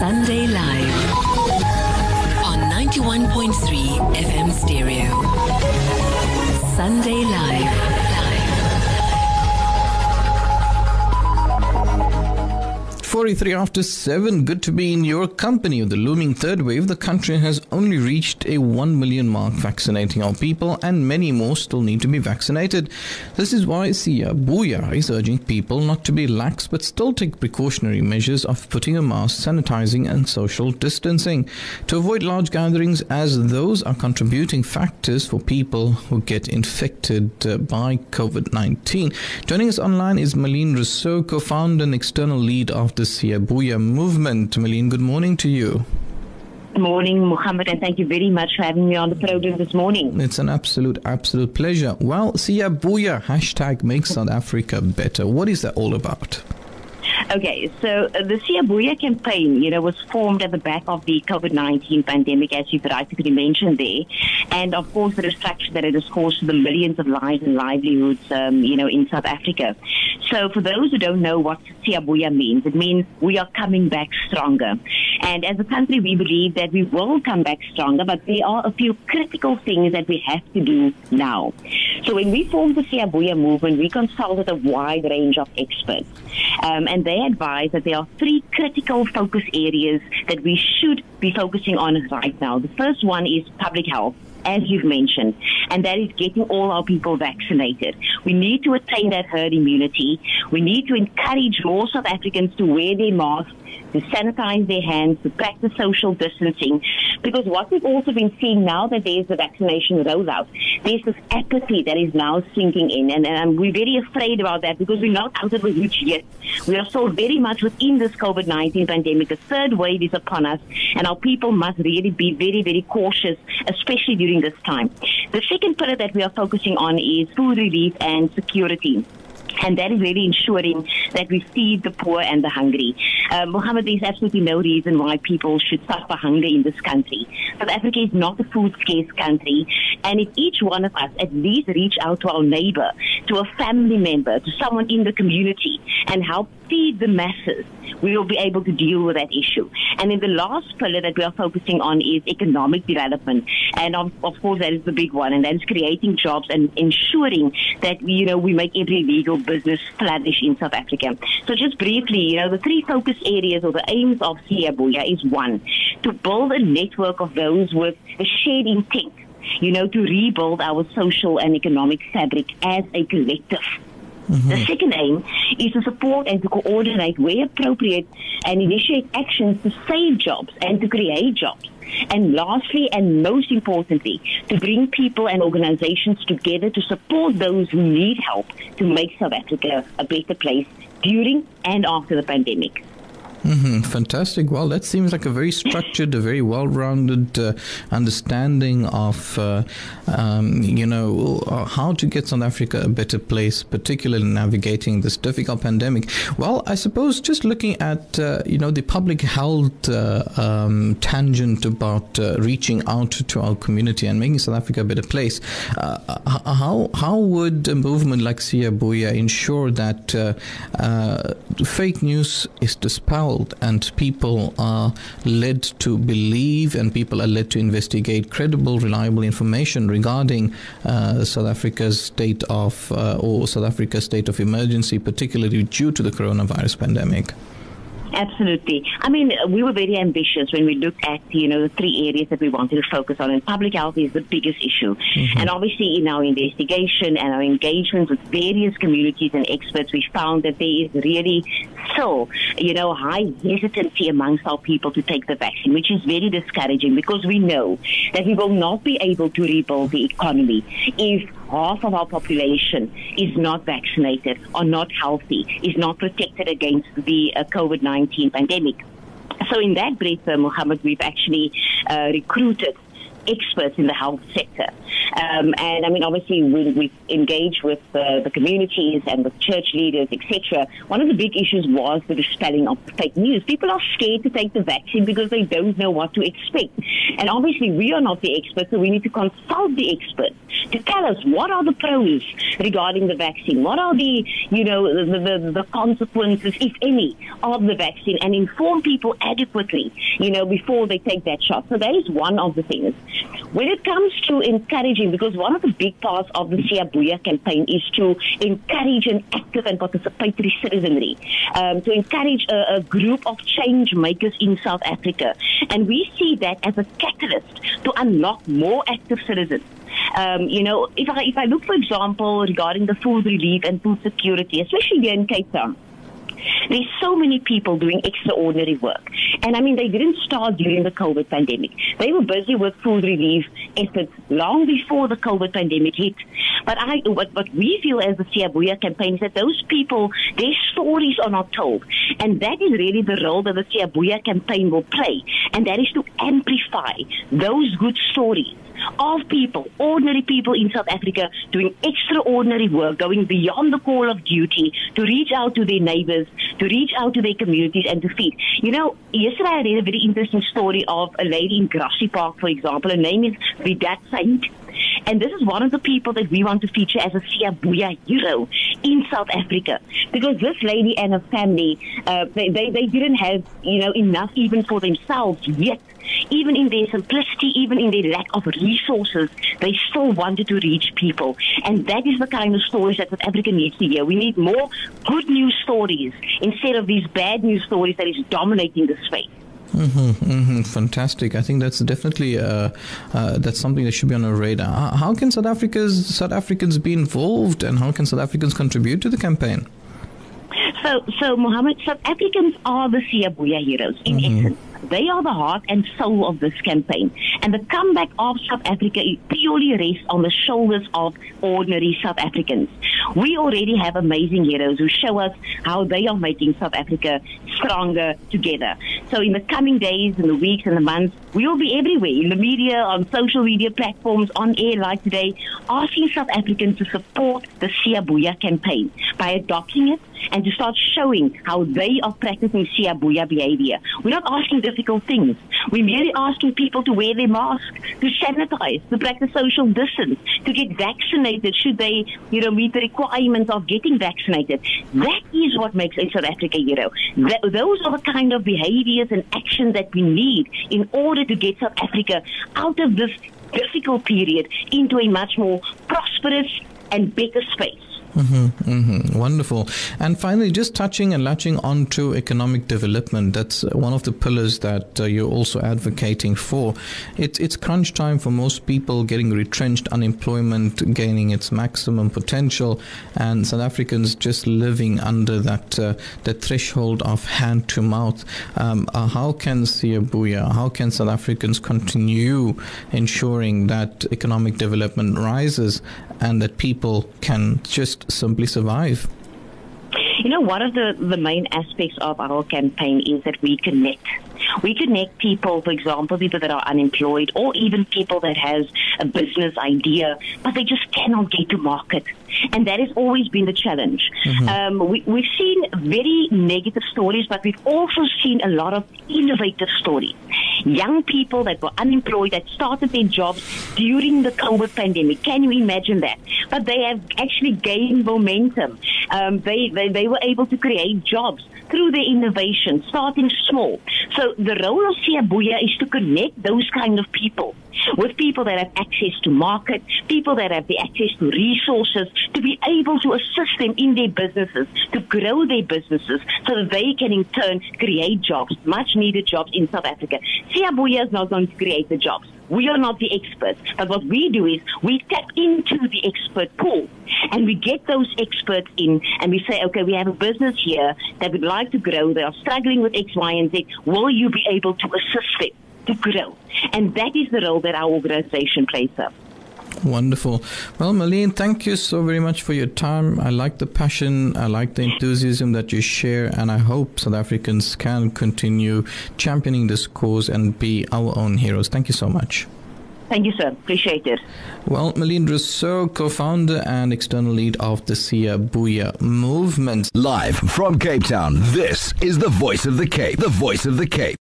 Sunday Live on 91.3 FM stereo. Sunday Live. 43 after 7. Good to be in your company. With the looming third wave, the country has only reached a 1 million mark vaccinating our people, and many more still need to be vaccinated. This is why Siyabuya is urging people not to be lax but still take precautionary measures of putting a mask, sanitizing, and social distancing to avoid large gatherings, as those are contributing factors for people who get infected uh, by COVID 19. Joining us online is Malene Rossouw, co founder and external lead of the Siyabuya movement. Malene, good morning to you. Good morning, Muhammad, and thank you very much for having me on the program this morning. It's an absolute, absolute pleasure. Well, Sia Siyabuya hashtag make South Africa better. What is that all about? Okay, so uh, the Siyabuya campaign, you know, was formed at the back of the COVID-19 pandemic, as you've rightly mentioned there, and of course the destruction that it has caused to the millions of lives and livelihoods, um, you know, in South Africa. So for those who don't know what Siyabuya means, it means we are coming back stronger. And as a country, we believe that we will come back stronger, but there are a few critical things that we have to do now. So when we formed the Siyabuya movement, we consulted a wide range of experts. Um, and they advise that there are three critical focus areas that we should be focusing on right now. The first one is public health as you've mentioned, and that is getting all our people vaccinated. We need to attain that herd immunity. We need to encourage more South Africans to wear their masks to sanitize their hands, to practice social distancing. Because what we've also been seeing now that there's the vaccination rollout, there's this apathy that is now sinking in. And, and um, we're very afraid about that because we're not out of the woods yet. We are still very much within this COVID 19 pandemic. The third wave is upon us, and our people must really be very, very cautious, especially during this time. The second pillar that we are focusing on is food relief and security and that is really ensuring that we feed the poor and the hungry. Uh, Mohammed, there's absolutely no reason why people should suffer hunger in this country. South Africa is not a food scarce country, and if each one of us at least reach out to our neighbor, to a family member, to someone in the community, and help feed the masses, we will be able to deal with that issue. And then the last pillar that we are focusing on is economic development. And of, of course, that is the big one. And that is creating jobs and ensuring that, you know, we make every legal business flourish in South Africa. So just briefly, you know, the three focus areas or the aims of Siyabuya is one, to build a network of those with a shared intent you know, to rebuild our social and economic fabric as a collective. Mm-hmm. The second aim is to support and to coordinate where appropriate and initiate actions to save jobs and to create jobs. And lastly, and most importantly, to bring people and organizations together to support those who need help to make South Africa a better place during and after the pandemic. Mm-hmm. Fantastic. Well, that seems like a very structured, a very well-rounded uh, understanding of, uh, um, you know, uh, how to get South Africa a better place, particularly navigating this difficult pandemic. Well, I suppose just looking at, uh, you know, the public health uh, um, tangent about uh, reaching out to our community and making South Africa a better place, how how would a movement like Siyabuya ensure that fake news is dispelled? And people are led to believe and people are led to investigate credible, reliable information regarding uh, South Africa's state of uh, or South Africa's state of emergency, particularly due to the coronavirus pandemic. Absolutely. I mean, we were very ambitious when we looked at, you know, the three areas that we wanted to focus on. And public health is the biggest issue. Mm-hmm. And obviously, in our investigation and our engagement with various communities and experts, we found that there is really still, you know, high hesitancy amongst our people to take the vaccine, which is very discouraging because we know that we will not be able to rebuild the economy if half of our population is not vaccinated or not healthy, is not protected against the uh, COVID 19 pandemic. So, in that breath, uh, Mohammed, we've actually uh, recruited experts in the health sector. Um, and I mean, obviously, we, we engage with uh, the communities and with church leaders, etc. One of the big issues was the dispelling of fake news. People are scared to take the vaccine because they don't know what to expect. And obviously, we are not the experts, so we need to consult the experts to tell us what are the pros regarding the vaccine, what are the, you know, the, the, the consequences, if any, of the vaccine, and inform people adequately, you know, before they take that shot. So that is one of the things. When it comes to encouraging, because one of the big parts of the Siyabuya campaign is to encourage an active and participatory citizenry, um, to encourage a, a group of change makers in South Africa. And we see that as a catalyst to unlock more active citizens. Um, you know, if I if I look, for example, regarding the food relief and food security, especially here in Cape Town. There's so many people doing extraordinary work. And I mean, they didn't start during the COVID pandemic. They were busy with food relief efforts long before the COVID pandemic hit. But I, what, what we feel as the Siyabuya campaign is that those people, their stories are not told. And that is really the role that the Siyabuya campaign will play. And that is to amplify those good stories of people, ordinary people in South Africa doing extraordinary work, going beyond the call of duty to reach out to their neighbors, to reach out to their communities and to feed. You know, yesterday I read a very interesting story of a lady in Grassy Park, for example. Her name is Vidat Saint. And this is one of the people that we want to feature as a Siyabuya hero in South Africa. Because this lady and her family, uh, they, they, they didn't have, you know, enough even for themselves yet even in their simplicity, even in their lack of resources, they still wanted to reach people. And that is the kind of stories that South Africa needs to hear. We need more good news stories instead of these bad news stories that is dominating the space. Mm-hmm, mm-hmm, fantastic. I think that's definitely uh, uh, that's something that should be on our radar. How can South Africa's South Africans be involved, and how can South Africans contribute to the campaign? So, so Mohammed, South Africans are the Siyabuya heroes in mm-hmm. essence. They are the heart and soul of this campaign. And the comeback of South Africa is purely rests on the shoulders of ordinary South Africans. We already have amazing heroes who show us how they are making South Africa stronger together. So in the coming days and the weeks and the months, we will be everywhere in the media, on social media platforms, on air like today, asking South Africans to support the Siyabuya campaign by adopting it and to start showing how they are practicing Siyabuya behavior. We're not asking difficult things. We're merely asking people to wear their mask, to sanitize, to practice social distance, to get vaccinated should they, you know, meet the requirements of getting vaccinated. That is what makes a South Africa hero. That, those are the kind of behaviors and actions that we need in order to get South Africa out of this difficult period into a much more prosperous and better space. Mm-hmm, mm-hmm. Wonderful. And finally, just touching and latching onto economic development, that's one of the pillars that uh, you're also advocating for. It's, it's crunch time for most people getting retrenched, unemployment gaining its maximum potential, and South Africans just living under that, uh, that threshold of hand to mouth. Um, uh, how can Siyabuya, how can South Africans continue ensuring that economic development rises and that people can just simply survive? You know, one of the, the main aspects of our campaign is that we connect. We connect people, for example, people that are unemployed or even people that has a business idea, but they just cannot get to market. And that has always been the challenge. Mm-hmm. Um, we, we've seen very negative stories, but we've also seen a lot of innovative stories young people that were unemployed that started their jobs during the COVID pandemic. Can you imagine that? But they have actually gained momentum. Um, they, they, they were able to create jobs through their innovation, starting small. So the role of Siyabuya is to connect those kind of people with people that have access to market, people that have the access to resources, to be able to assist them in their businesses, to grow their businesses so that they can in turn create jobs, much needed jobs in South Africa. Siyabuya is not going to create the jobs. We are not the experts, but what we do is we tap into the expert pool and we get those experts in and we say, okay, we have a business here that would like to grow. They are struggling with X, Y, and Z. Will you be able to assist them to grow? And that is the role that our organization plays up. Wonderful. Well, Malene, thank you so very much for your time. I like the passion, I like the enthusiasm that you share, and I hope South Africans can continue championing this cause and be our own heroes. Thank you so much. Thank you, sir. Appreciate it. Well, Melinda Rossouw, co-founder and external lead of the Siyabuya movement. Live from Cape Town, this is the voice of the Cape. The voice of the Cape.